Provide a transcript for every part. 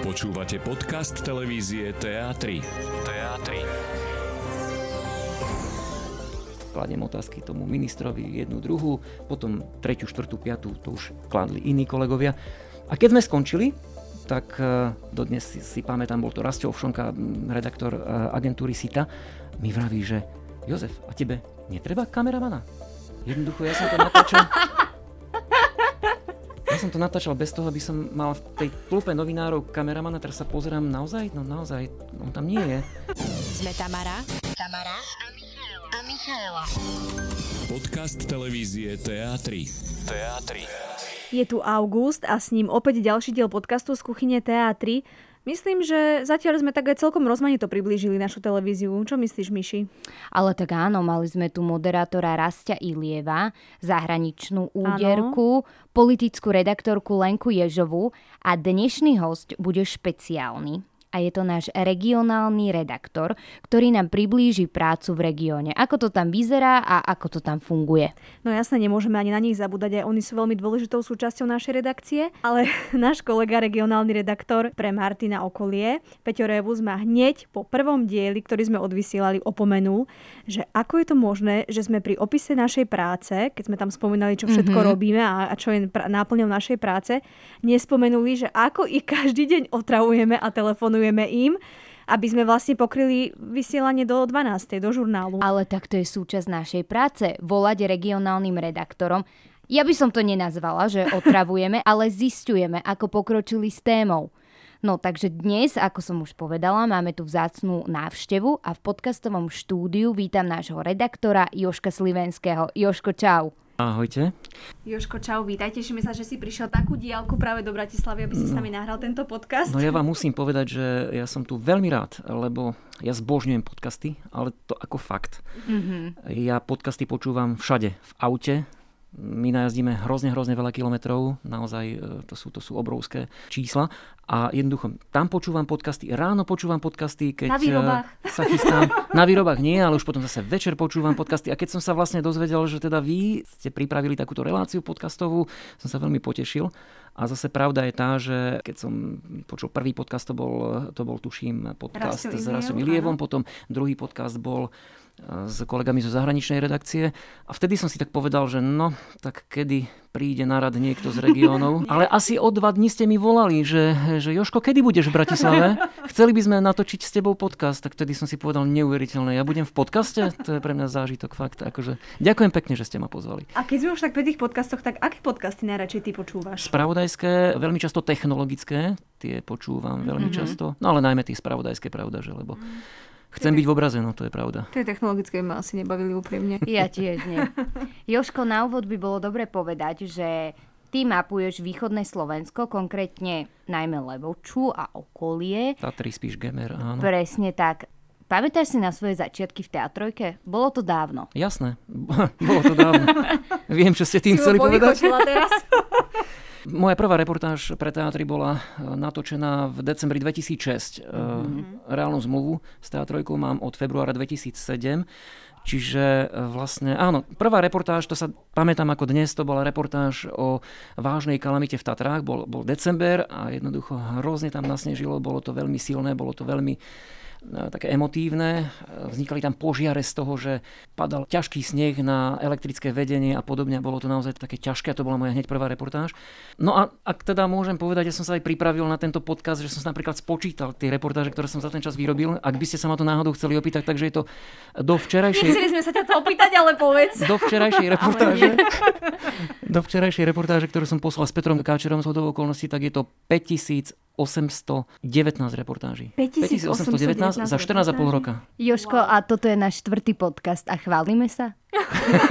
Počúvate podcast televízie TA3. TA3. Kladiem otázky tomu ministrovi jednu, druhú, potom tretiu, štvrtú, piatú, to už kladli iní kolegovia. A keď sme skončili, tak eh, dodnes si, si pamätám, bol to Rastio Ovšonka, redaktor eh, agentúry SITA, mi vraví, že Jozef, a tebe netreba kameramana? Jednoducho, ja som to natáčal... Som to natáčal bez toho, aby som mal v tej klupe novinárov kameramana, teraz sa pozerám naozaj, no naozaj, on tam nie je. Sme Tamara, Tamara a Michaela. Podcast televízie TA3. TA3. Je tu August a s ním opäť ďalší diel podcastu z kuchyne TA3. Myslím, že zatiaľ sme tak aj celkom rozmanito priblížili našu televíziu. Čo myslíš, Myši? Ale tak áno, mali sme tu moderátora Rastia Ilieva, zahraničnú úderku, politickú redaktorku Lenku Ježovu a dnešný host bude špeciálny a je to náš regionálny redaktor, ktorý nám priblíži prácu v regióne. Ako to tam vyzerá a ako to tam funguje. No jasne, nemôžeme ani na nich zabúdať, aj oni sú veľmi dôležitou súčasťou našej redakcie, ale náš kolega regionálny redaktor pre Martina okolie, Peťo Revus ma hneď po prvom dieli, ktorý sme odvysielali, opomenul, že ako je to možné, že sme pri opise našej práce, keď sme tam spomínali, čo všetko mm-hmm. robíme a, a čo je náplňou našej práce, nespomenuli, že ako ich každý deň otravujeme a telefonujeme venujeme im, aby sme vlastne pokryli vysielanie do 12. do žurnálu. Ale tak to je súčasť našej práce, volať regionálnym redaktorom. Ja by som to nenazvala, že otravujeme, ale zistujeme, ako pokročili s témou. No takže dnes, ako som už povedala, máme tu vzácnú návštevu a v podcastovom štúdiu vítam nášho redaktora Joška Slivenského. Joško, čau. Ahojte. Joško, čau, vítaj. Tešíme sa, že si prišiel takú diálku práve do Bratislavy, aby si s nami nahral tento podcast. No ja vám musím povedať, že ja som tu veľmi rád, lebo ja zbožňujem podcasty, ale to ako fakt. Mm-hmm. Ja podcasty počúvam všade. V aute, my najazdíme hrozne, hrozne veľa kilometrov, naozaj e, to sú, to sú obrovské čísla. A jednoducho tam počúvam podcasty, ráno počúvam podcasty, keď na výrobách. E, sa chystám, na výrobách nie, ale už potom zase večer počúvam podcasty. A keď som sa vlastne dozvedel, že teda vy ste pripravili takúto reláciu podcastovú, som sa veľmi potešil. A zase pravda je tá, že keď som počul prvý podcast, to bol, to bol tuším podcast s Rasom Ilievom, potom druhý podcast bol s kolegami zo zahraničnej redakcie a vtedy som si tak povedal, že no, tak kedy príde na rad niekto z regiónov. Ale asi o dva dní ste mi volali, že, že Joško, kedy budeš v Bratislave? Chceli by sme natočiť s tebou podcast, tak vtedy som si povedal neuveriteľné. Ja budem v podcaste? To je pre mňa zážitok fakt. Akože, ďakujem pekne, že ste ma pozvali. A keď sme už tak pri tých podcastoch, tak aké podcasty najradšej ty počúvaš? Spravodajské, veľmi často technologické, tie počúvam veľmi mm-hmm. často. No ale najmä tie spravodajské, pravda, že lebo Chcem byť v obraze, no to je pravda. Tie technologické ma asi nebavili úprimne. Ja tiež nie. Joško, na úvod by bolo dobre povedať, že ty mapuješ východné Slovensko, konkrétne najmä Levoču a okolie. Tatry spíš Gemer, áno. Presne tak. Pamätáš si na svoje začiatky v teatrojke? Bolo to dávno. Jasné, bolo to dávno. Viem, čo ste tým si chceli povedať. teraz. Moja prvá reportáž pre teatry bola e, natočená v decembri 2006. Mm-hmm. Reálnu zmluvu s teatrojkou mám od februára 2007. Čiže e, vlastne, áno, prvá reportáž, to sa pamätám ako dnes, to bola reportáž o vážnej kalamite v Tatrách, bol, bol december a jednoducho hrozne tam nasnežilo, bolo to veľmi silné, bolo to veľmi E, také emotívne. E, vznikali tam požiare z toho, že padal ťažký sneh na elektrické vedenie a podobne. Bolo to naozaj také ťažké to bola moja hneď prvá reportáž. No a ak teda môžem povedať, že som sa aj pripravil na tento podcast, že som sa napríklad spočítal tie reportáže, ktoré som za ten čas vyrobil. Ak by ste sa ma to náhodou chceli opýtať, takže je to do včerajšej... Nechceli sme sa ťa to opýtať, ale povedz. Do včerajšej reportáže, do včerajšej reportáže, ktorú som poslal s Petrom Káčerom z hodou okolností, tak je to 5000 819 reportáží. 5819 za 14,5 roka. Joško, a toto je náš štvrtý podcast a chválime sa?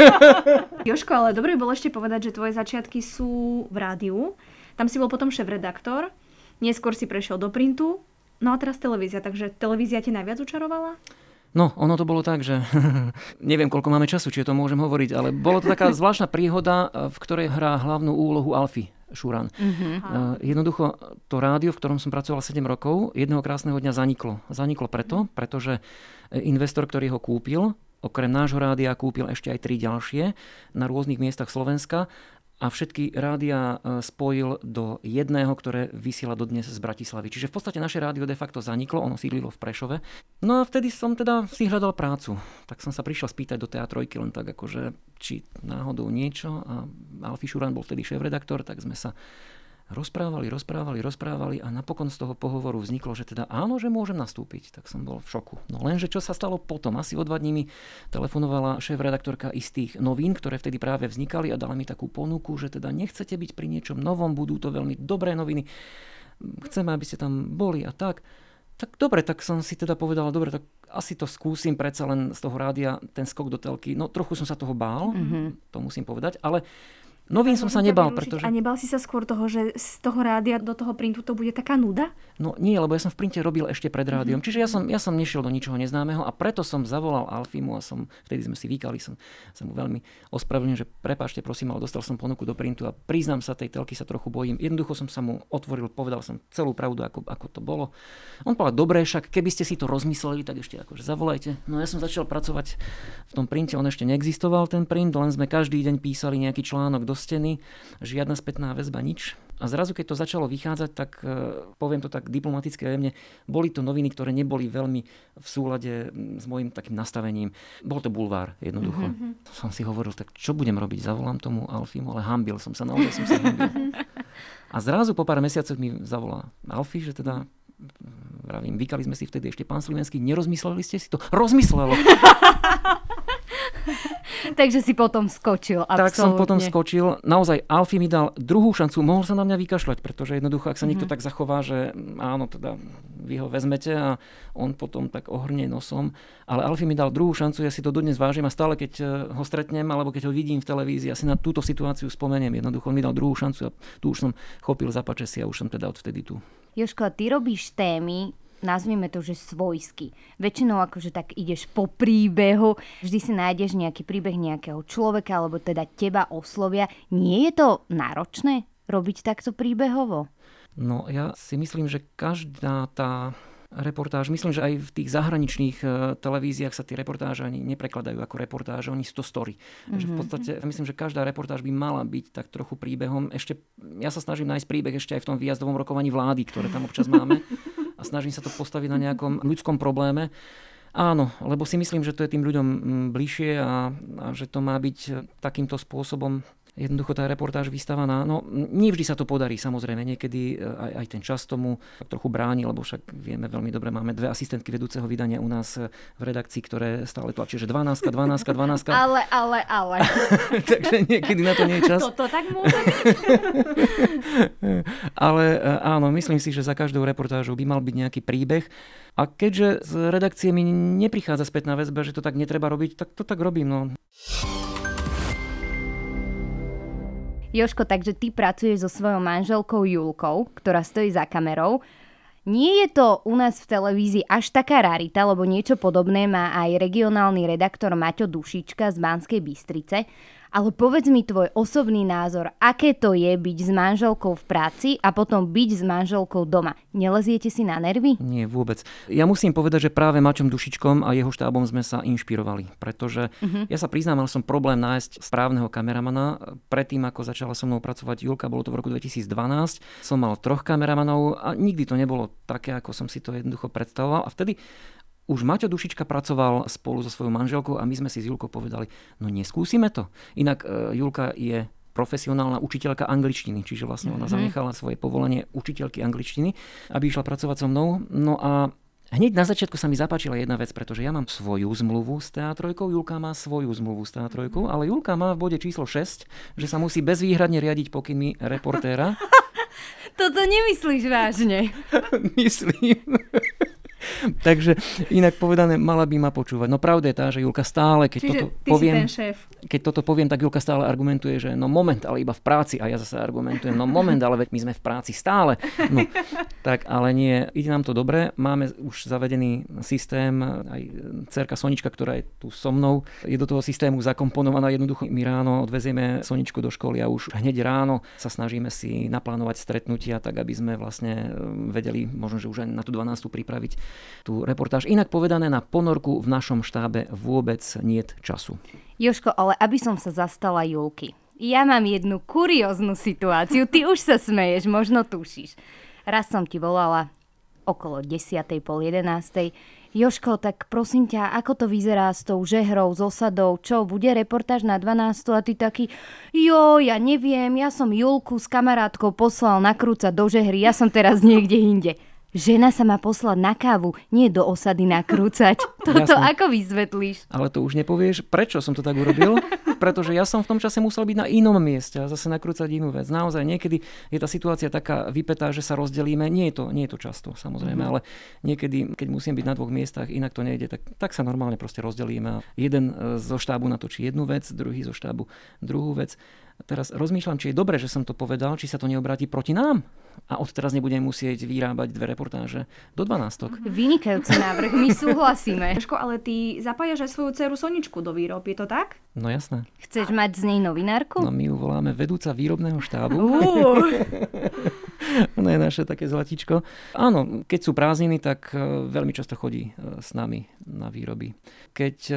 Joško, ale dobre bolo ešte povedať, že tvoje začiatky sú v rádiu. Tam si bol potom šéf-redaktor, neskôr si prešiel do printu, no a teraz televízia. Takže televízia ti najviac učarovala? No, ono to bolo tak, že neviem, koľko máme času, či to môžem hovoriť, ale bolo to taká zvláštna príhoda, v ktorej hrá hlavnú úlohu Alfy Šuran. Mm-hmm. Jednoducho to rádio, v ktorom som pracoval 7 rokov, jedného krásneho dňa zaniklo. Zaniklo preto, pretože investor, ktorý ho kúpil, okrem nášho rádia kúpil ešte aj tri ďalšie na rôznych miestach Slovenska a všetky rádia e, spojil do jedného, ktoré vysiela dodnes z Bratislavy. Čiže v podstate naše rádio de facto zaniklo, ono sídlilo v Prešove. No a vtedy som teda si hľadal prácu. Tak som sa prišiel spýtať do teatrojky len tak akože, či náhodou niečo. A Alfi Šuran bol vtedy šéf-redaktor, tak sme sa rozprávali, rozprávali, rozprávali a napokon z toho pohovoru vzniklo, že teda áno, že môžem nastúpiť. Tak som bol v šoku. No lenže čo sa stalo potom? Asi o dva dní mi telefonovala šéf-redaktorka istých novín, ktoré vtedy práve vznikali a dala mi takú ponuku, že teda nechcete byť pri niečom novom, budú to veľmi dobré noviny, chceme, aby ste tam boli a tak. Tak dobre, tak som si teda povedala, dobre, tak asi to skúsim predsa len z toho rádia, ten skok do telky. No trochu som sa toho bál, mm-hmm. to musím povedať, ale Novín som sa nebal, pretože... A nebal si sa skôr toho, že z toho rádia do toho printu to bude taká nuda? No nie, lebo ja som v printe robil ešte pred rádiom. Mm-hmm. Čiže ja som, ja som nešiel do ničoho neznámeho a preto som zavolal Alfimu a som, vtedy sme si vykali, som, som mu veľmi ospravedlnil, že prepáčte, prosím, ale dostal som ponuku do printu a priznám sa, tej telky sa trochu bojím. Jednoducho som sa mu otvoril, povedal som celú pravdu, ako, ako to bolo. On povedal, dobre, však keby ste si to rozmysleli, tak ešte akože zavolajte. No ja som začal pracovať v tom printe, on ešte neexistoval ten print, len sme každý deň písali nejaký článok do steny, žiadna spätná väzba, nič. A zrazu, keď to začalo vychádzať, tak e, poviem to tak diplomaticky jemne, boli to noviny, ktoré neboli veľmi v súlade s môjim takým nastavením. Bol to bulvár, jednoducho. Mm-hmm. Som si hovoril, tak čo budem robiť? Zavolám tomu Alfimu, ale hambil som sa, naozaj som sa hambil. A zrazu po pár mesiacoch mi zavolá Alfi, že teda vravím, vykali sme si vtedy ešte pán Slivenský, nerozmysleli ste si to? Rozmyslelo. Takže si potom skočil. Absolútne. Tak som potom skočil. Naozaj Alfie mi dal druhú šancu. Mohol sa na mňa vykašľať, pretože jednoducho, ak sa niekto mm-hmm. tak zachová, že áno, teda vy ho vezmete a on potom tak ohrnie nosom. Ale Alfie mi dal druhú šancu, ja si to dodnes vážim a stále keď eh, ho stretnem alebo keď ho vidím v televízii, asi na túto situáciu spomeniem. Jednoducho on mi dal druhú šancu a tu už som chopil za si a už som teda odvtedy tu. Joško, ty robíš témy, nazvime to, že svojsky. Väčšinou akože tak ideš po príbehu, vždy si nájdeš nejaký príbeh nejakého človeka, alebo teda teba oslovia. Nie je to náročné robiť takto príbehovo? No ja si myslím, že každá tá reportáž. Myslím, že aj v tých zahraničných e, televíziách sa tie reportáže ani neprekladajú ako reportáže, oni sú to story. Mm-hmm. Že v mhm. podstate myslím, že každá reportáž by mala byť tak trochu príbehom. Ešte, ja sa snažím nájsť príbeh ešte aj v tom výjazdovom rokovaní vlády, ktoré tam občas máme. A snažím sa to postaviť na nejakom ľudskom probléme. Áno, lebo si myslím, že to je tým ľuďom bližšie a, a že to má byť takýmto spôsobom jednoducho tá reportáž vystávaná. No, nie vždy sa to podarí, samozrejme. Niekedy e, aj, aj ten čas tomu trochu bráni, lebo však vieme veľmi dobre, máme dve asistentky vedúceho vydania u nás e, v redakcii, ktoré stále tlačia, že 12, 12, 12. Ale, ale, ale. Takže niekedy na to nie je čas. Toto tak môže byť. ale e, áno, myslím si, že za každou reportážou by mal byť nejaký príbeh. A keďže z redakcie mi neprichádza spätná väzba, že to tak netreba robiť, tak to tak robím. No. Joško, takže ty pracuješ so svojou manželkou Julkou, ktorá stojí za kamerou. Nie je to u nás v televízii až taká rarita, lebo niečo podobné má aj regionálny redaktor Maťo Dušička z Banskej Bystrice. Ale povedz mi tvoj osobný názor, aké to je byť s manželkou v práci a potom byť s manželkou doma. Neleziete si na nervy? Nie, vôbec. Ja musím povedať, že práve Mačom Dušičkom a jeho štábom sme sa inšpirovali, pretože uh-huh. ja sa priznám, mal som problém nájsť správneho kameramana. Predtým, ako začala so mnou pracovať Julka, bolo to v roku 2012, som mal troch kameramanov a nikdy to nebolo také, ako som si to jednoducho predstavoval. A vtedy už Maťo Dušička pracoval spolu so svojou manželkou a my sme si s Julkou povedali, no neskúsime to. Inak e, Julka je profesionálna učiteľka angličtiny, čiže vlastne ona mm-hmm. zanechala svoje povolenie učiteľky angličtiny, aby išla pracovať so mnou. No a Hneď na začiatku sa mi zapáčila jedna vec, pretože ja mám svoju zmluvu s teatrojkou, Julka má svoju zmluvu s teatrojkou, ale Julka má v bode číslo 6, že sa musí bezvýhradne riadiť pokynmi reportéra. Toto nemyslíš vážne? Myslím. Takže inak povedané, mala by ma počúvať. No pravda je tá, že Julka stále, keď Čiže toto poviem, keď toto poviem, tak Julka stále argumentuje, že no moment, ale iba v práci. A ja zase argumentujem, no moment, ale veď my sme v práci stále. No, tak ale nie, ide nám to dobre. Máme už zavedený systém, aj cerka Sonička, ktorá je tu so mnou, je do toho systému zakomponovaná. Jednoducho my ráno odvezieme Soničku do školy a už hneď ráno sa snažíme si naplánovať stretnutia, tak aby sme vlastne vedeli, možno, že už aj na tú 12. pripraviť tú reportáž. Inak povedané, na ponorku v našom štábe vôbec niet času. Joško, ale aby som sa zastala Julky. Ja mám jednu kurióznu situáciu. Ty už sa smeješ, možno tušíš. Raz som ti volala okolo 10. pol 11. Joško, tak prosím ťa, ako to vyzerá s tou žehrou, s osadou? Čo, bude reportáž na 12 a ty taký, jo, ja neviem, ja som Julku s kamarátkou poslal nakrúcať do žehry, ja som teraz niekde inde. Žena sa má poslať na kávu, nie do osady nakrúcať. Toto Jasne. ako vysvetlíš? Ale to už nepovieš, prečo som to tak urobil? Pretože ja som v tom čase musel byť na inom mieste a zase nakrúcať inú vec. Naozaj niekedy je tá situácia taká vypetá, že sa rozdelíme. Nie je to, nie je to často, samozrejme, mm-hmm. ale niekedy, keď musím byť na dvoch miestach, inak to nejde, tak, tak sa normálne proste rozdelíme. Jeden e, zo štábu natočí jednu vec, druhý zo štábu druhú vec. A teraz rozmýšľam, či je dobre, že som to povedal, či sa to neobráti proti nám. A odteraz nebudem musieť vyrábať dve reportáže do 12. Vynikajúci návrh, my súhlasíme. Ško, ale ty zapájaš aj svoju dceru Soničku do výrob, je to tak? No jasné. Chceš mať z nej novinárku? No my ju voláme vedúca výrobného štábu. Ona je naše také zlatičko. Áno, keď sú prázdniny, tak e, veľmi často chodí e, s nami na výroby. Keď e,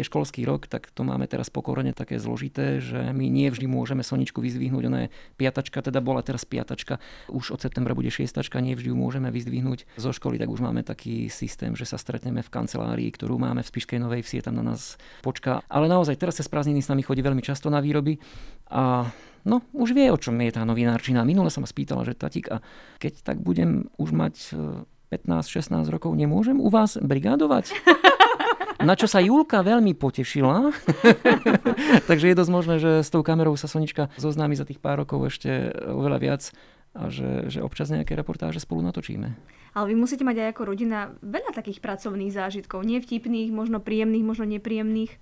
je školský rok, tak to máme teraz pokorene také zložité, že my nie vždy môžeme Soničku vyzdvihnúť. Ona je piatačka, teda bola teraz piatačka. Už od septembra bude šiestačka, nie vždy ju môžeme vyzdvihnúť zo školy, tak už máme taký systém, že sa stretneme v kancelárii, ktorú máme v Spišskej Novej Vsi, tam na nás počká. Ale naozaj teraz sa z prázdniny s nami chodí veľmi často na výroby a no, už vie, o čom je tá novinárčina. Minule som ma spýtala, že tatík, a keď tak budem už mať 15-16 e, rokov, nemôžem u vás brigádovať? Na čo sa Julka veľmi potešila. Takže je dosť možné, že s tou kamerou sa Sonička zoznámi za tých pár rokov ešte oveľa viac a že, že občas nejaké reportáže spolu natočíme. Ale vy musíte mať aj ako rodina veľa takých pracovných zážitkov. Nie vtipných, možno príjemných, možno nepríjemných.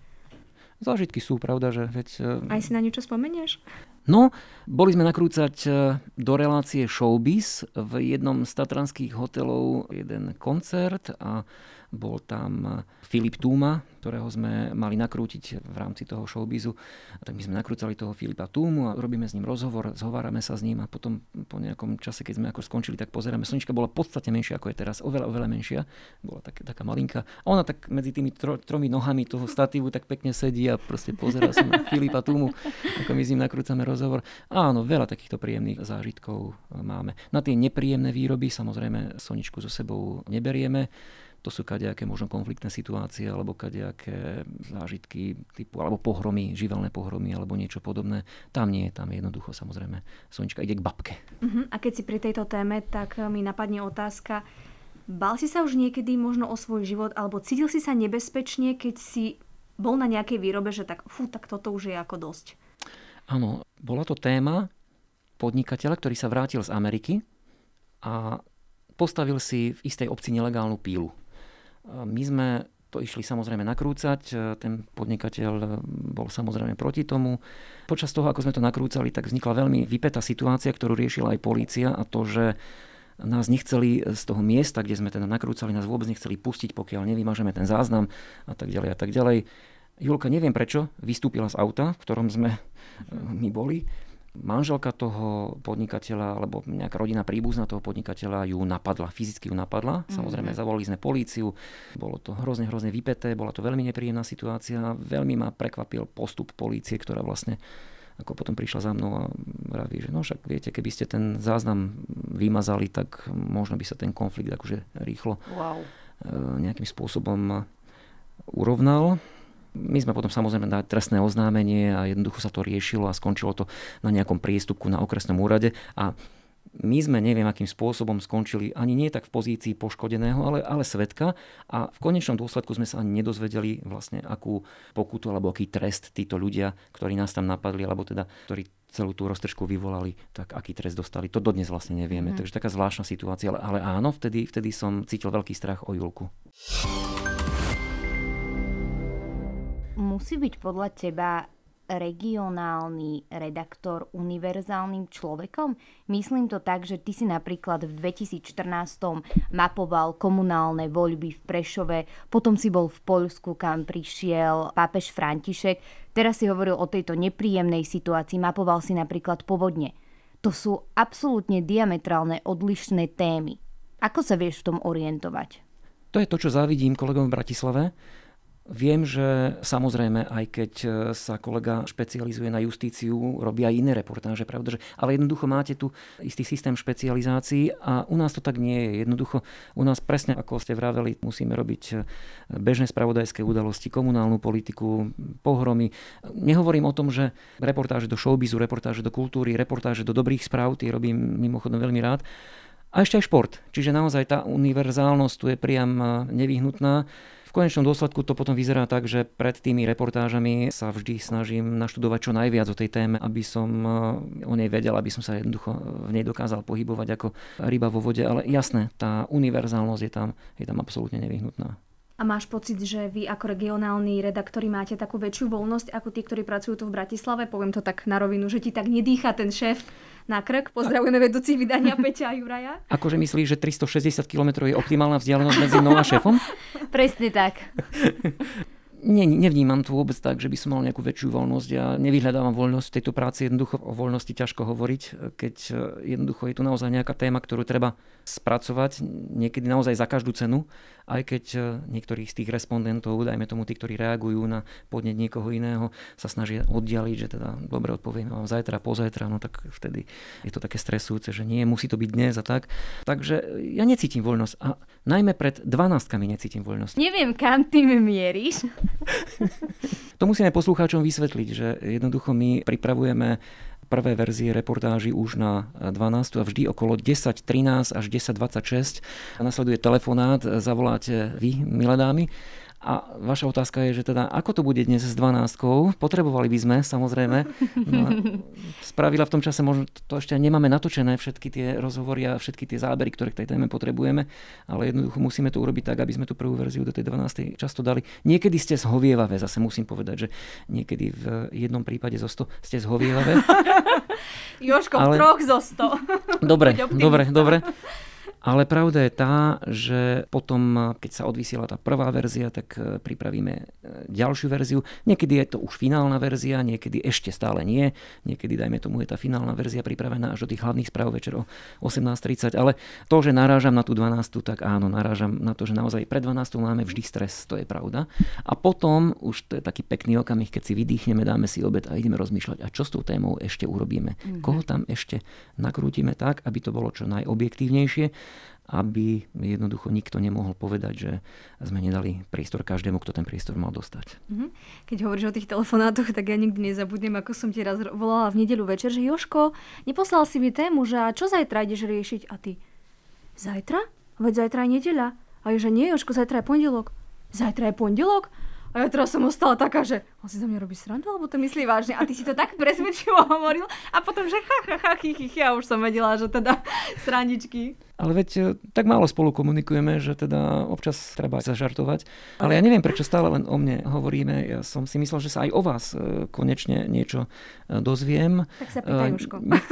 Zážitky sú, pravda, že veď... E, aj si na niečo spomenieš? No, boli sme nakrúcať e, do relácie Showbiz v jednom z tatranských hotelov jeden koncert a bol tam Filip Túma, ktorého sme mali nakrútiť v rámci toho showbizu. Tak my sme nakrúcali toho Filipa Túmu a robíme s ním rozhovor, zhovárame sa s ním a potom po nejakom čase, keď sme ako skončili, tak pozeráme. Slnička bola podstatne menšia ako je teraz, oveľa, oveľa menšia. Bola tak, taká malinká. A ona tak medzi tými tro, tromi nohami toho statívu tak pekne sedí a proste pozera sa na Filipa Túmu, ako my s ním nakrúcame rozhovor. Áno, veľa takýchto príjemných zážitkov máme. Na tie nepríjemné výroby samozrejme Soničku so sebou neberieme to sú kadejaké možno konfliktné situácie alebo kadejaké zážitky typu, alebo pohromy, živelné pohromy alebo niečo podobné. Tam nie, tam je jednoducho samozrejme Sonička ide k babke. Uh-huh. A keď si pri tejto téme, tak mi napadne otázka, bal si sa už niekedy možno o svoj život alebo cítil si sa nebezpečne, keď si bol na nejakej výrobe, že tak fú, tak toto už je ako dosť. Áno, bola to téma podnikateľa, ktorý sa vrátil z Ameriky a postavil si v istej obci nelegálnu pílu. My sme to išli samozrejme nakrúcať, ten podnikateľ bol samozrejme proti tomu. Počas toho, ako sme to nakrúcali, tak vznikla veľmi vypetá situácia, ktorú riešila aj polícia a to, že nás nechceli z toho miesta, kde sme teda nakrúcali, nás vôbec nechceli pustiť, pokiaľ nevymažeme ten záznam a tak ďalej a tak ďalej. Julka, neviem prečo, vystúpila z auta, v ktorom sme my boli Manželka toho podnikateľa alebo nejaká rodina príbuzná toho podnikateľa ju napadla, fyzicky ju napadla. Mm-hmm. Samozrejme, zavolali sme políciu, bolo to hrozne, hrozne vypeté, bola to veľmi nepríjemná situácia. Veľmi ma prekvapil postup polície, ktorá vlastne ako potom prišla za mnou a vraví, že no však viete, keby ste ten záznam vymazali, tak možno by sa ten konflikt akože rýchlo wow. nejakým spôsobom urovnal. My sme potom samozrejme dali trestné oznámenie a jednoducho sa to riešilo a skončilo to na nejakom priestupku na okresnom úrade a my sme neviem akým spôsobom skončili ani nie tak v pozícii poškodeného, ale, ale svetka a v konečnom dôsledku sme sa ani nedozvedeli vlastne akú pokutu alebo aký trest títo ľudia, ktorí nás tam napadli, alebo teda ktorí celú tú roztržku vyvolali, tak aký trest dostali. To dodnes vlastne nevieme. Mm. Takže taká zvláštna situácia. Ale, ale áno, vtedy, vtedy som cítil veľký strach o Julku. Musí byť podľa teba regionálny redaktor univerzálnym človekom? Myslím to tak, že ty si napríklad v 2014 mapoval komunálne voľby v Prešove, potom si bol v Poľsku, kam prišiel pápež František, teraz si hovoril o tejto nepríjemnej situácii, mapoval si napríklad povodne. To sú absolútne diametrálne odlišné témy. Ako sa vieš v tom orientovať? To je to, čo závidím kolegom v Bratislave Viem, že samozrejme, aj keď e, sa kolega špecializuje na justíciu, robí aj iné reportáže, pravda, že, ale jednoducho máte tu istý systém špecializácií a u nás to tak nie je. Jednoducho u nás presne, ako ste vraveli, musíme robiť e, bežné spravodajské udalosti, komunálnu politiku, pohromy. Nehovorím o tom, že reportáže do showbizu, reportáže do kultúry, reportáže do dobrých správ, tie robím mimochodom veľmi rád. A ešte aj šport. Čiže naozaj tá univerzálnosť tu je priam e, nevyhnutná. V konečnom dôsledku to potom vyzerá tak, že pred tými reportážami sa vždy snažím naštudovať čo najviac o tej téme, aby som eh, o nej vedel, aby som sa jednoducho v nej dokázal pohybovať ako ryba vo vode. Ale jasné, tá univerzálnosť je tam, je tam absolútne nevyhnutná. A máš pocit, že vy ako regionálni redaktori máte takú väčšiu voľnosť ako tí, ktorí pracujú tu v Bratislave? Poviem to tak na rovinu, že ti tak nedýcha ten šéf na krk. Pozdravujeme vedúcich vydania Peťa a Juraja. Akože myslíš, že 360 km je optimálna vzdialenosť medzi mnou a šéfom? Presne tak. Nie, nevnímam to vôbec tak, že by som mal nejakú väčšiu voľnosť. Ja nevyhľadávam voľnosť v tejto práci. Jednoducho o voľnosti ťažko hovoriť, keď jednoducho je tu naozaj nejaká téma, ktorú treba spracovať, niekedy naozaj za každú cenu aj keď e, niektorí z tých respondentov, dajme tomu tí, ktorí reagujú na podnet niekoho iného, sa snažia oddialiť, že teda dobre odpovieme vám zajtra, pozajtra, no tak vtedy je to také stresujúce, že nie, musí to byť dnes a tak. Takže ja necítim voľnosť a najmä pred 12 necítim voľnosť. Neviem, kam ty mieríš. to musíme poslucháčom vysvetliť, že jednoducho my pripravujeme prvé verzie reportáži už na 12 a vždy okolo 10.13 až 10.26 nasleduje telefonát, zavoláte vy, milé dámy, a vaša otázka je, že teda ako to bude dnes s 12 Potrebovali by sme, samozrejme. No spravila v tom čase, možno to ešte nemáme natočené, všetky tie rozhovory a všetky tie zábery, ktoré k tej téme potrebujeme, ale jednoducho musíme to urobiť tak, aby sme tú prvú verziu do tej 12 často dali. Niekedy ste zhovievavé, zase musím povedať, že niekedy v jednom prípade zo 100 ste zhovievavé. Joško, ale... v troch zo 100. Dobre, dobre, dobre. Ale pravda je tá, že potom, keď sa odvysiela tá prvá verzia, tak e, pripravíme e, ďalšiu verziu. Niekedy je to už finálna verzia, niekedy ešte stále nie. Niekedy, dajme tomu, je tá finálna verzia pripravená až do tých hlavných správ večer o 18.30. Ale to, že narážam na tú 12, tak áno, narážam na to, že naozaj pred 12 máme vždy stres, to je pravda. A potom už to je taký pekný okamih, keď si vydýchneme, dáme si obed a ideme rozmýšľať, a čo s tou témou ešte urobíme. Mm-hmm. Koho tam ešte nakrútime tak, aby to bolo čo najobjektívnejšie aby jednoducho nikto nemohol povedať, že sme nedali priestor každému, kto ten priestor mal dostať. Mhm. Keď hovoríš o tých telefonátoch, tak ja nikdy nezabudnem, ako som ti raz volala v nedelu večer, že Joško, neposlal si mi tému, že čo zajtra ideš riešiť? A ty, zajtra? Veď zajtra je nedeľa. A je, že nie, Joško, zajtra je pondelok. Zajtra je pondelok? A ja teraz som ostala taká, že on si za mňa robí srandu, alebo to myslí vážne. A ty si to tak presvedčivo hovoril. A potom, že ha, ha, ha, chy, chy, chy, ja už som vedela, že teda srandičky. Ale veď e, tak málo spolu komunikujeme, že teda občas treba aj zažartovať. Ale ja neviem, prečo stále len o mne hovoríme. Ja som si myslel, že sa aj o vás e, konečne niečo e, dozviem. Tak sa pýtaj. Nik,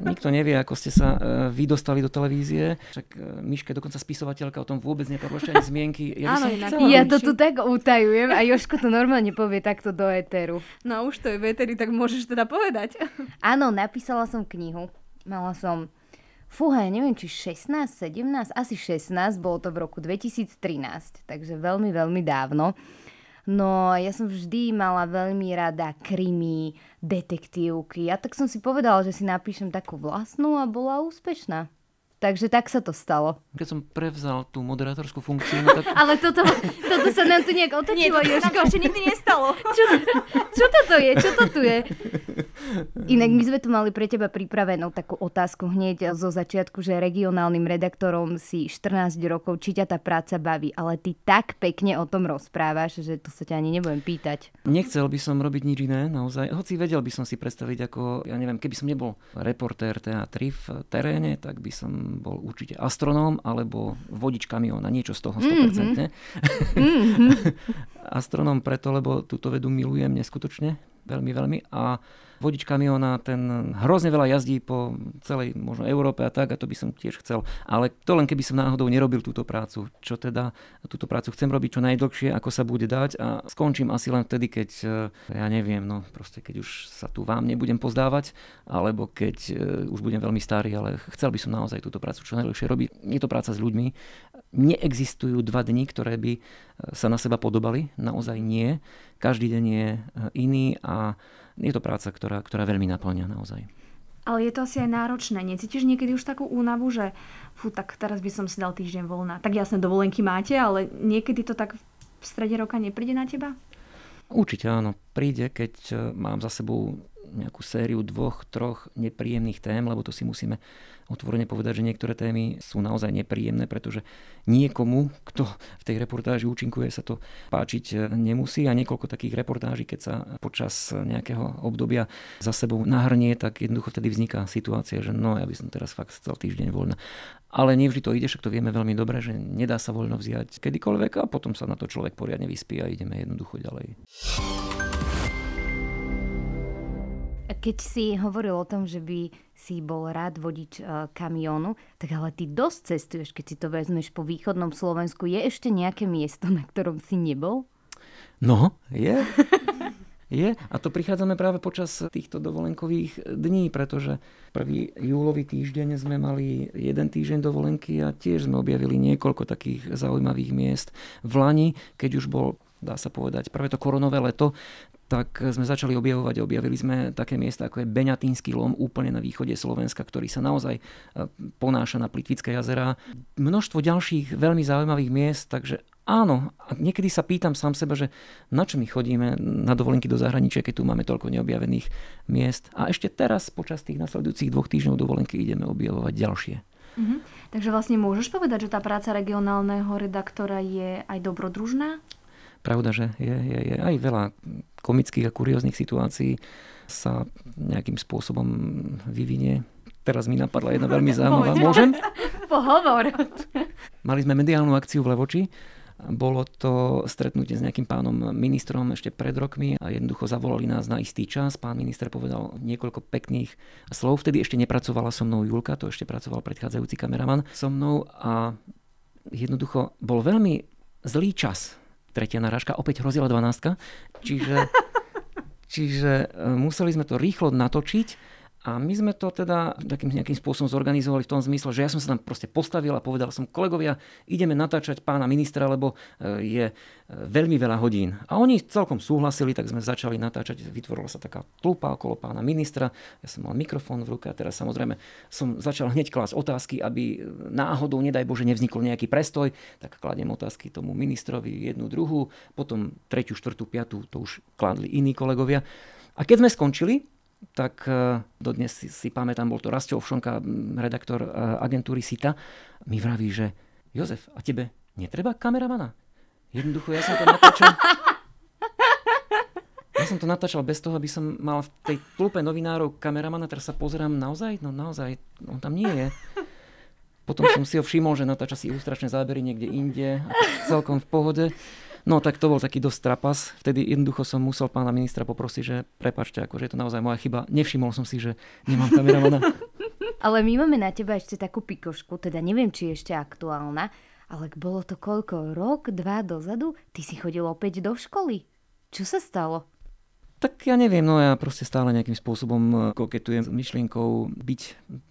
nikto nevie, ako ste sa vy dostali do televízie. Však Miške, dokonca spisovateľka, o tom vôbec ani zmienky. Ja, Áno, ja to tu tak utajujem a Joško to normálne povie takto do éteru. No už to je v éteri, tak môžeš teda povedať. Áno, napísala som knihu. Mala som fúha, ja neviem, či 16, 17, asi 16, bolo to v roku 2013, takže veľmi, veľmi dávno. No ja som vždy mala veľmi rada krimi, detektívky a tak som si povedala, že si napíšem takú vlastnú a bola úspešná. Takže tak sa to stalo. Keď som prevzal tú moderátorskú funkciu... No tak... Ale toto, toto sa nám tu nejak otočilo, Nie, to sa ešte nikdy nestalo. čo, čo toto je? Čo to tu je? Inak my sme tu mali pre teba pripravenú takú otázku hneď zo začiatku, že regionálnym redaktorom si 14 rokov, či ťa tá práca baví, ale ty tak pekne o tom rozprávaš, že to sa ťa ani nebudem pýtať. Nechcel by som robiť nič iné, naozaj. Hoci vedel by som si predstaviť ako, ja neviem, keby som nebol reportér teatri v teréne, tak by som bol určite astronóm alebo vodič kamióna, niečo z toho 100%. Mm-hmm. astronóm preto, lebo túto vedu milujem neskutočne, veľmi, veľmi. A vodič kamiona, ten hrozne veľa jazdí po celej možno Európe a tak, a to by som tiež chcel. Ale to len keby som náhodou nerobil túto prácu. Čo teda túto prácu chcem robiť čo najdlhšie, ako sa bude dať a skončím asi len vtedy, keď eh, ja neviem, no proste keď už sa tu vám nebudem pozdávať, alebo keď eh, už budem veľmi starý, ale chcel by som naozaj túto prácu čo najdlhšie robiť. Je to práca s ľuďmi. Neexistujú dva dni, ktoré by sa na seba podobali. Naozaj nie. Každý deň je iný a je to práca, ktorá, ktorá veľmi naplňa naozaj. Ale je to asi aj náročné. Necítiš niekedy už takú únavu, že fú, tak teraz by som si dal týždeň voľna. Tak jasné, dovolenky máte, ale niekedy to tak v strede roka nepríde na teba? Určite áno. Príde, keď e, mám za sebou nejakú sériu dvoch, troch nepríjemných tém, lebo to si musíme otvorene povedať, že niektoré témy sú naozaj nepríjemné, pretože niekomu, kto v tej reportáži účinkuje, sa to páčiť nemusí a niekoľko takých reportáží, keď sa počas nejakého obdobia za sebou nahrnie, tak jednoducho vtedy vzniká situácia, že no ja by som teraz fakt chcel týždeň voľna. Ale nevždy to ide, však to vieme veľmi dobre, že nedá sa voľno vziať kedykoľvek a potom sa na to človek poriadne vyspí a ideme jednoducho ďalej. Keď si hovoril o tom, že by si bol rád vodič uh, kamiónu, tak ale ty dosť cestuješ, keď si to vezmeš po východnom Slovensku. Je ešte nejaké miesto, na ktorom si nebol? No, je. je. A to prichádzame práve počas týchto dovolenkových dní, pretože prvý júlový týždeň sme mali jeden týždeň dovolenky a tiež sme objavili niekoľko takých zaujímavých miest. V Lani, keď už bol dá sa povedať, prvé to koronové leto, tak sme začali objavovať, objavili sme také miesta ako je Beňatínsky lom úplne na východe Slovenska, ktorý sa naozaj e, ponáša na Plitvické jazera. Množstvo ďalších veľmi zaujímavých miest, takže áno, a niekedy sa pýtam sám seba, že na čo my chodíme na dovolenky do zahraničia, keď tu máme toľko neobjavených miest. A ešte teraz, počas tých nasledujúcich dvoch týždňov dovolenky, ideme objavovať ďalšie. Mm-hmm. Takže vlastne môžeš povedať, že tá práca regionálneho redaktora je aj dobrodružná? Pravda, že je, je, je aj veľa komických a kurióznych situácií sa nejakým spôsobom vyvinie. Teraz mi napadla jedna veľmi zaujímavá. Môžem? Pohovor. Mali sme mediálnu akciu v Levoči. Bolo to stretnutie s nejakým pánom ministrom ešte pred rokmi a jednoducho zavolali nás na istý čas. Pán minister povedal niekoľko pekných slov. Vtedy ešte nepracovala so mnou Julka, to ešte pracoval predchádzajúci kameraman so mnou a jednoducho bol veľmi zlý čas tretia narážka, opäť hrozila 12. Čiže, čiže e, museli sme to rýchlo natočiť a my sme to teda takým nejakým spôsobom zorganizovali v tom zmysle, že ja som sa tam proste postavil a povedal som, kolegovia, ideme natáčať pána ministra, lebo e, je e, veľmi veľa hodín. A oni celkom súhlasili, tak sme začali natáčať, vytvorila sa taká tlupa okolo pána ministra, ja som mal mikrofón v ruke a teraz samozrejme som začal hneď klásť otázky, aby náhodou, nedaj Bože, nevznikol nejaký prestoj, tak kladiem otázky tomu ministrovi, jednu, druhú, potom tretiu, štvrtú, piatú, to už kladli iní kolegovia. A keď sme skončili, tak e, dodnes si, si pamätám, bol to Rastio Ovšonka, redaktor e, agentúry SITA, mi vraví, že Jozef, a tebe netreba kameramana? Jednoducho, ja som to natáčal... Ja som to natáčal bez toho, aby som mal v tej tlupe novinárov kameramana, teraz sa pozerám naozaj, no naozaj, on tam nie je. Potom som si ho všimol, že natáča si ilustračné zábery niekde inde, celkom v pohode. No tak to bol taký dosť trapas. Vtedy jednoducho som musel pána ministra poprosiť, že prepačte, akože je to naozaj moja chyba. Nevšimol som si, že nemám kameramana. Ale my máme na teba ešte takú pikošku, teda neviem, či je ešte aktuálna, ale bolo to koľko? Rok, dva dozadu? Ty si chodil opäť do školy. Čo sa stalo? Tak ja neviem, no ja proste stále nejakým spôsobom e, koketujem s myšlienkou byť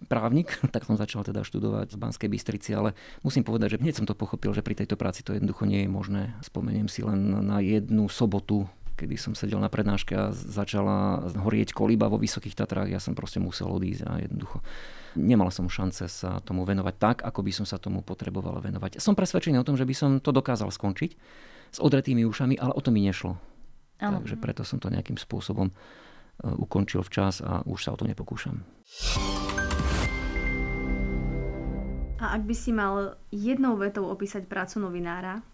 právnik, tak som začal teda študovať v Banskej Bystrici, ale musím povedať, že hneď som to pochopil, že pri tejto práci to jednoducho nie je možné. Spomeniem si len na jednu sobotu, kedy som sedel na prednáške a začala horieť koliba vo Vysokých Tatrách, ja som proste musel odísť a jednoducho nemal som šance sa tomu venovať tak, ako by som sa tomu potreboval venovať. Som presvedčený o tom, že by som to dokázal skončiť s odretými ušami, ale o to mi nešlo. Ano. Takže preto som to nejakým spôsobom e, ukončil včas a už sa o to nepokúšam. A ak by si mal jednou vetou opísať prácu novinára,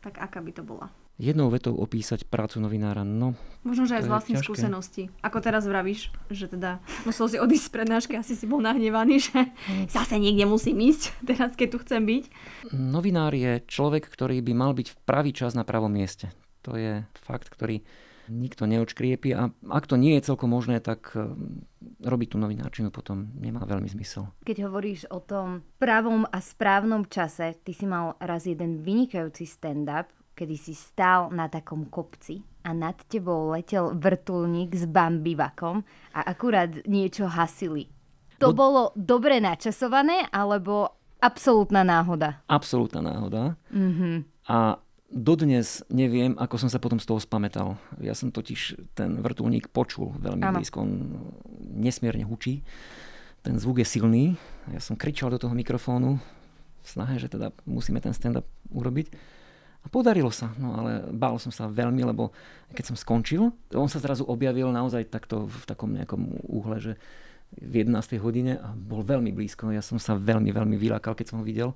tak aká by to bola? Jednou vetou opísať prácu novinára, no... Možno, že aj z vlastných skúseností. Ako teraz vravíš, že teda musel si odísť z prednášky, asi si bol nahnevaný, že zase niekde musím ísť, teraz keď tu chcem byť. Novinár je človek, ktorý by mal byť v pravý čas na pravom mieste. To je fakt, ktorý nikto neočkriepi a ak to nie je celkom možné, tak eh, robiť tú novinárčinu potom nemá veľmi zmysel. Keď hovoríš o tom pravom a správnom čase, ty si mal raz jeden vynikajúci stand-up, kedy si stál na takom kopci a nad tebou letel vrtulník s bambivakom a akurát niečo hasili. To Bo... bolo dobre načasované, alebo Absolútna náhoda. Absolútna náhoda. Mm-hmm. A dodnes neviem, ako som sa potom z toho spametal. Ja som totiž ten vrtulník počul veľmi Áno. blízko. On nesmierne hučí. Ten zvuk je silný. Ja som kričal do toho mikrofónu v snahe, že teda musíme ten stand-up urobiť. A podarilo sa, no ale bál som sa veľmi, lebo keď som skončil, on sa zrazu objavil naozaj takto v takom nejakom úhle, že v 11. hodine a bol veľmi blízko. Ja som sa veľmi, veľmi vylákal, keď som ho videl.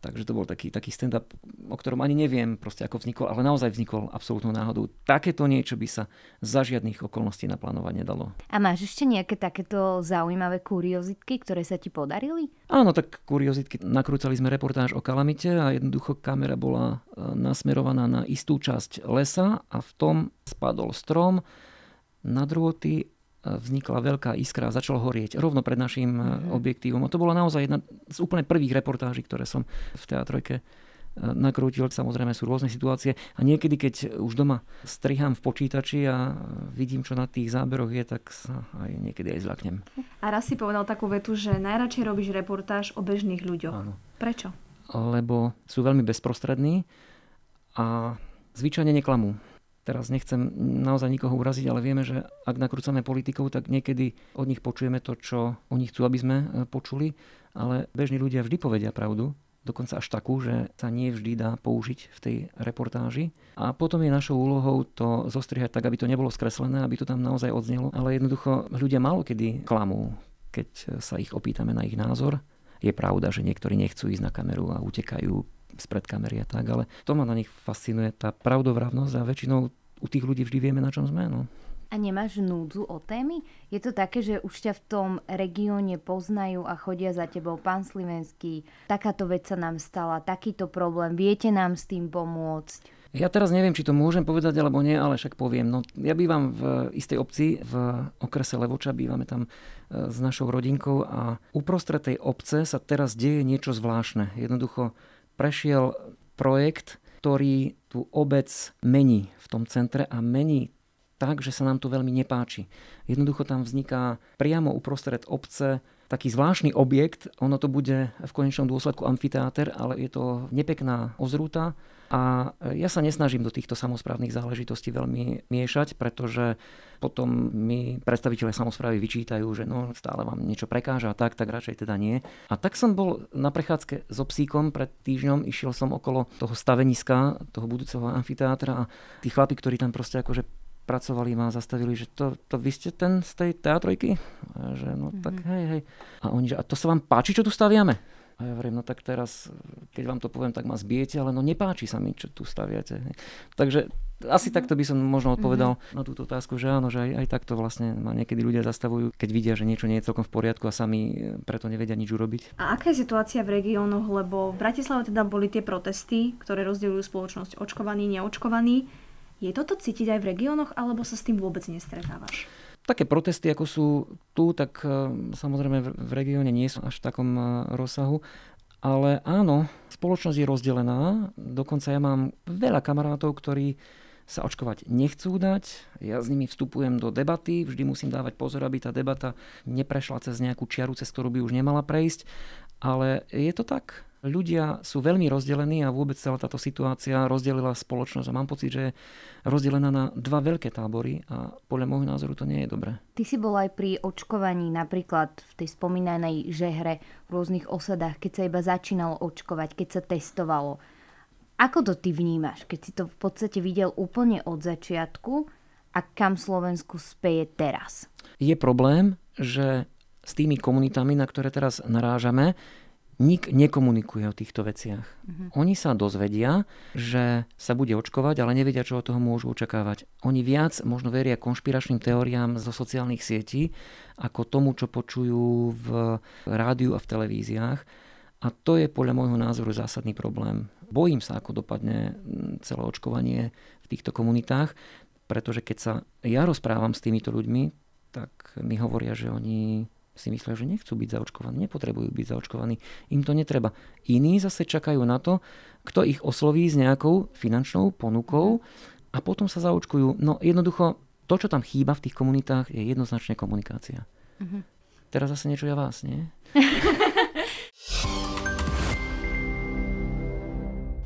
Takže to bol taký, taký stand-up, o ktorom ani neviem proste ako vznikol, ale naozaj vznikol absolútnou náhodou. Takéto niečo by sa za žiadnych okolností naplánovať nedalo. A máš ešte nejaké takéto zaujímavé kuriozitky, ktoré sa ti podarili? Áno, tak kuriozitky. Nakrúcali sme reportáž o kalamite a jednoducho kamera bola e, nasmerovaná na istú časť lesa a v tom spadol strom na drôty e, vznikla veľká iskra a začalo horieť rovno pred našim mm-hmm. objektívom. A to bola naozaj jedna z úplne prvých reportáží, ktoré som v teatrojke e, nakrútil. Samozrejme sú rôzne situácie a niekedy, keď už doma strihám v počítači a vidím, čo na tých záberoch je, tak sa aj niekedy aj zľaknem. A raz si povedal takú vetu, že najradšej robíš reportáž o bežných ľuďoch. Áno. Prečo? lebo sú veľmi bezprostrední a zvyčajne neklamú. Teraz nechcem naozaj nikoho uraziť, ale vieme, že ak nakrúcame politikov, tak niekedy od nich počujeme to, čo oni chcú, aby sme e, počuli, ale bežní ľudia vždy povedia pravdu, dokonca až takú, že sa nie vždy dá použiť v tej reportáži. A potom je našou úlohou to zostrihať tak, aby to nebolo skreslené, aby to tam naozaj odznelo, ale jednoducho ľudia málo kedy klamú, keď sa ich opýtame na ich názor. Je pravda, že niektorí nechcú ísť na kameru a utekajú spred kamery a tak, ale to ma na nich fascinuje, tá pravdovravnosť. A väčšinou u tých ľudí vždy vieme, na čom sme. No. A nemáš núdzu o témy? Je to také, že už ťa v tom regióne poznajú a chodia za tebou, pán Slivenský, takáto vec sa nám stala, takýto problém, viete nám s tým pomôcť? Ja teraz neviem, či to môžem povedať alebo nie, ale však poviem. No, ja bývam v istej obci v okrese Levoča, bývame tam e, s našou rodinkou a uprostred tej obce sa teraz deje niečo zvláštne. Jednoducho prešiel projekt, ktorý tú obec mení v tom centre a mení tak, že sa nám to veľmi nepáči. Jednoducho tam vzniká priamo uprostred obce taký zvláštny objekt. Ono to bude v konečnom dôsledku amfiteáter, ale je to nepekná ozrúta a ja sa nesnažím do týchto samozprávnych záležitostí veľmi miešať, pretože potom mi predstaviteľe samozprávy vyčítajú, že no, stále vám niečo prekáža a tak, tak radšej teda nie. A tak som bol na prechádzke so psíkom pred týždňom, išiel som okolo toho staveniska, toho budúceho amfiteátra a tí chlapi, ktorí tam proste akože pracovali, ma zastavili, že to, to vy ste ten z tej teatrojky? A že no mm-hmm. tak hej, hej. A oni, že a to sa vám páči, čo tu staviame? A ja hovorím, no tak teraz, keď vám to poviem, tak ma zbijete, ale no nepáči sa mi, čo tu staviate. Takže asi mm-hmm. takto by som možno odpovedal mm-hmm. na túto otázku, že áno, že aj, aj takto vlastne ma niekedy ľudia zastavujú, keď vidia, že niečo nie je celkom v poriadku a sami preto nevedia nič urobiť. A aká je situácia v regiónoch, lebo v Bratislave teda boli tie protesty, ktoré rozdeľujú spoločnosť očkovaný, neočkovaný. Je toto cítiť aj v regiónoch, alebo sa s tým vôbec nestretávaš? Také protesty, ako sú tu, tak e, samozrejme v regióne nie sú až v takom e, rozsahu. Ale áno, spoločnosť je rozdelená. Dokonca ja mám veľa kamarátov, ktorí sa očkovať nechcú dať. Ja s nimi vstupujem do debaty, vždy musím dávať pozor, aby tá debata neprešla cez nejakú čiaru, cez ktorú by už nemala prejsť. Ale je to tak. Ľudia sú veľmi rozdelení a vôbec celá táto situácia rozdelila spoločnosť a mám pocit, že je rozdelená na dva veľké tábory a podľa môjho názoru to nie je dobré. Ty si bol aj pri očkovaní napríklad v tej spomínanej žehre v rôznych osadách, keď sa iba začínalo očkovať, keď sa testovalo. Ako to ty vnímaš, keď si to v podstate videl úplne od začiatku a kam Slovensku speje teraz? Je problém, že s tými komunitami, na ktoré teraz narážame, nik nekomunikuje o týchto veciach. Uh-huh. Oni sa dozvedia, že sa bude očkovať, ale nevedia, čo od toho môžu očakávať. Oni viac možno veria konšpiračným teóriám zo sociálnych sietí, ako tomu, čo počujú v rádiu a v televíziách. A to je podľa môjho názoru zásadný problém. Bojím sa, ako dopadne celé očkovanie v týchto komunitách, pretože keď sa ja rozprávam s týmito ľuďmi, tak mi hovoria, že oni si myslia, že nechcú byť zaočkovaní, nepotrebujú byť zaočkovaní, im to netreba. Iní zase čakajú na to, kto ich osloví s nejakou finančnou ponukou a potom sa zaočkujú. No jednoducho, to, čo tam chýba v tých komunitách, je jednoznačne komunikácia. Uh-huh. Teraz zase niečo ja vás, nie?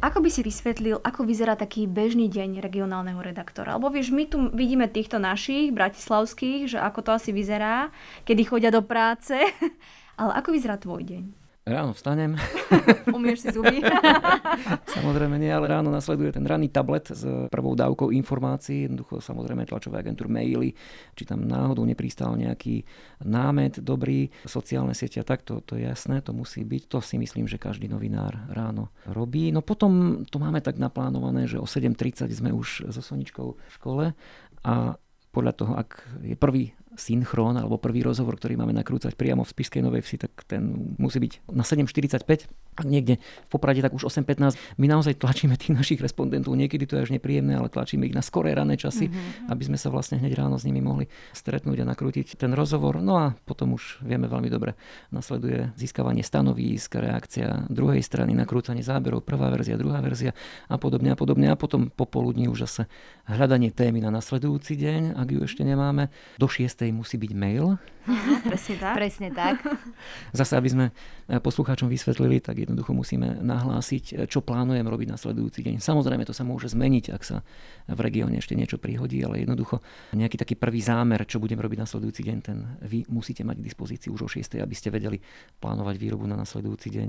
Ako by si vysvetlil, ako vyzerá taký bežný deň regionálneho redaktora? Lebo vieš, my tu vidíme týchto našich bratislavských, že ako to asi vyzerá, kedy chodia do práce. Ale ako vyzerá tvoj deň? Ráno vstanem. Umieš si zuby? samozrejme nie, ale ráno nasleduje ten ranný tablet s prvou dávkou informácií, jednoducho samozrejme tlačové agentúr maily, či tam náhodou nepristal nejaký námet dobrý, sociálne siete a tak, to, to je jasné, to musí byť. To si myslím, že každý novinár ráno robí. No potom to máme tak naplánované, že o 7.30 sme už so Soničkou v škole a podľa toho, ak je prvý synchrón alebo prvý rozhovor, ktorý máme nakrúcať priamo v Spišskej Novej Vsi, tak ten musí byť na 7.45 a niekde v Poprade tak už 8.15. My naozaj tlačíme tých našich respondentov, niekedy to je až nepríjemné, ale tlačíme ich na skoré rané časy, mm-hmm. aby sme sa vlastne hneď ráno s nimi mohli stretnúť a nakrútiť ten rozhovor. No a potom už vieme veľmi dobre, nasleduje získavanie stanovísk, reakcia druhej strany, nakrúcanie záberov, prvá verzia, druhá verzia a podobne a podobne. A potom popoludní už zase hľadanie témy na nasledujúci deň, ak ju ešte nemáme. Do 6 musí byť mail. Presne tak. Presne tak. Zase, aby sme eh, poslucháčom vysvetlili, tak jednoducho musíme nahlásiť, eh, čo plánujem robiť na sledujúci deň. Samozrejme, to sa môže zmeniť, ak sa v regióne ešte niečo prihodí, ale jednoducho nejaký taký prvý zámer, čo budem robiť na sledujúci deň, ten vy musíte mať k dispozícii už o 6, aby ste vedeli plánovať výrobu na nasledujúci deň.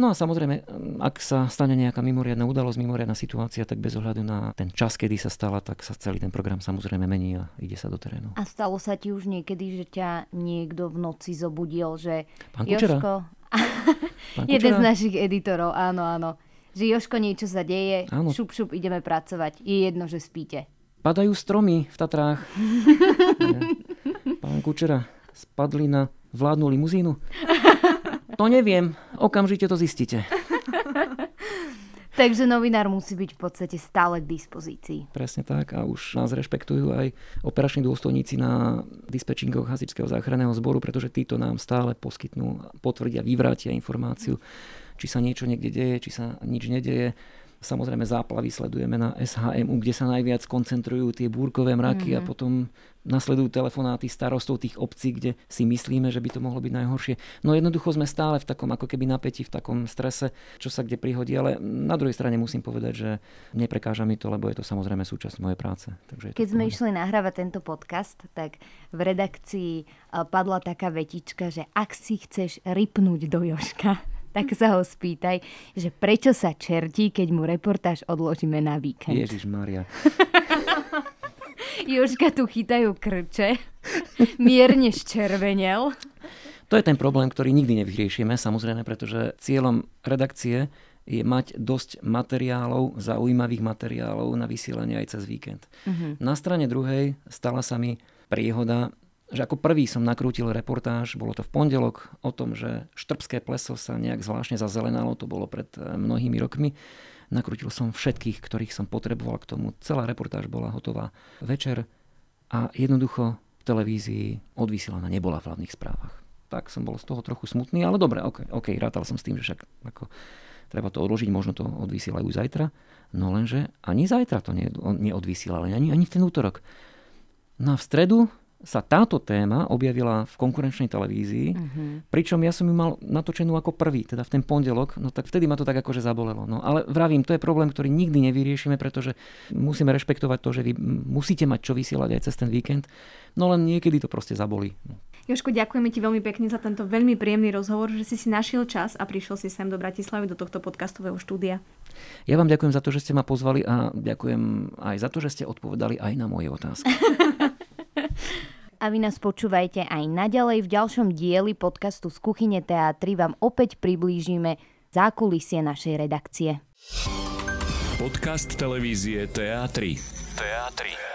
No a samozrejme, ak sa stane nejaká mimoriadna udalosť, mimoriadna situácia, tak bez ohľadu na ten čas, kedy sa stala, tak sa celý ten program samozrejme mení a ide sa do terénu. A stalo sa ti už niekedy, že ťa niekto v noci zobudil, že Pán Kučera? Joško... Pán Jeden z Kučera? našich editorov, áno, áno. Že Joško, niečo sa deje, Áno. šup, šup, ideme pracovať. Je jedno, že spíte. Padajú stromy v Tatrách. Pán Kučera, spadli na vládnu limuzínu? To neviem, okamžite to zistíte. Takže novinár musí byť v podstate stále k dispozícii. Presne tak a už nás rešpektujú aj operační dôstojníci na dispečingoch hasičského záchranného zboru, pretože títo nám stále poskytnú, potvrdia, vyvrátia informáciu, či sa niečo niekde deje, či sa nič nedeje. Samozrejme záplavy sledujeme na SHMU, kde sa najviac koncentrujú tie búrkové mraky mm-hmm. a potom nasledujú telefonáty starostov tých obcí, kde si myslíme, že by to mohlo byť najhoršie. No jednoducho sme stále v takom ako keby napätí, v takom strese, čo sa kde prihodí, ale na druhej strane musím povedať, že neprekáža mi to, lebo je to samozrejme súčasť mojej práce. Takže Keď sme išli nahrávať tento podcast, tak v redakcii e, padla taká vetička, že ak si chceš rypnúť do Joška, tak sa ho spýtaj, že prečo sa čertí, keď mu reportáž odložíme na víkend. Ježiš Maria. Jožka tu chytajú krče, mierne ščervenel. To je ten problém, ktorý nikdy nevyriešime, samozrejme, pretože cieľom redakcie je mať dosť materiálov, zaujímavých materiálov na vysielanie aj cez víkend. Mhm. Na strane druhej stala sa mi príhoda, že ako prvý som nakrútil reportáž, bolo to v pondelok, o tom, že štrbské pleso sa nejak zvláštne zazelenalo, to bolo pred eh, mnohými rokmi. Nakrútil som všetkých, ktorých som potreboval k tomu. Celá reportáž bola hotová večer a jednoducho v televízii odvysielaná nebola v hlavných správach. Tak som bol z toho trochu smutný, ale dobre, ok, okay rátal som s tým, že však ako, treba to odložiť, možno to odvysielajú zajtra. No lenže ani zajtra to ne, neodvysielali, ani, ani v ten útorok. No v stredu sa táto téma objavila v konkurenčnej televízii, Mhm. pričom ja som ju mal natočenú ako prvý, teda v ten pondelok, no tak vtedy ma to tak akože zabolelo. No ale vravím, to je problém, ktorý nikdy nevyriešime, pretože musíme rešpektovať to, že vy musíte mať čo vysielať aj cez ten víkend, no len niekedy to proste zabolí. Joško, ďakujeme ti veľmi pekne za tento veľmi príjemný rozhovor, že si si našiel čas a prišiel si sem do Bratislavy, do tohto podcastového štúdia. Ja vám ďakujem za to, že ste ma pozvali a ďakujem aj za to, že ste odpovedali aj na moje otázky. A vy nás počúvajte aj naďalej. V ďalšom dieli podcastu z Kuchyne teatry vám opäť priblížime zákulisie našej redakcie. Podcast televízie TA3. TA3.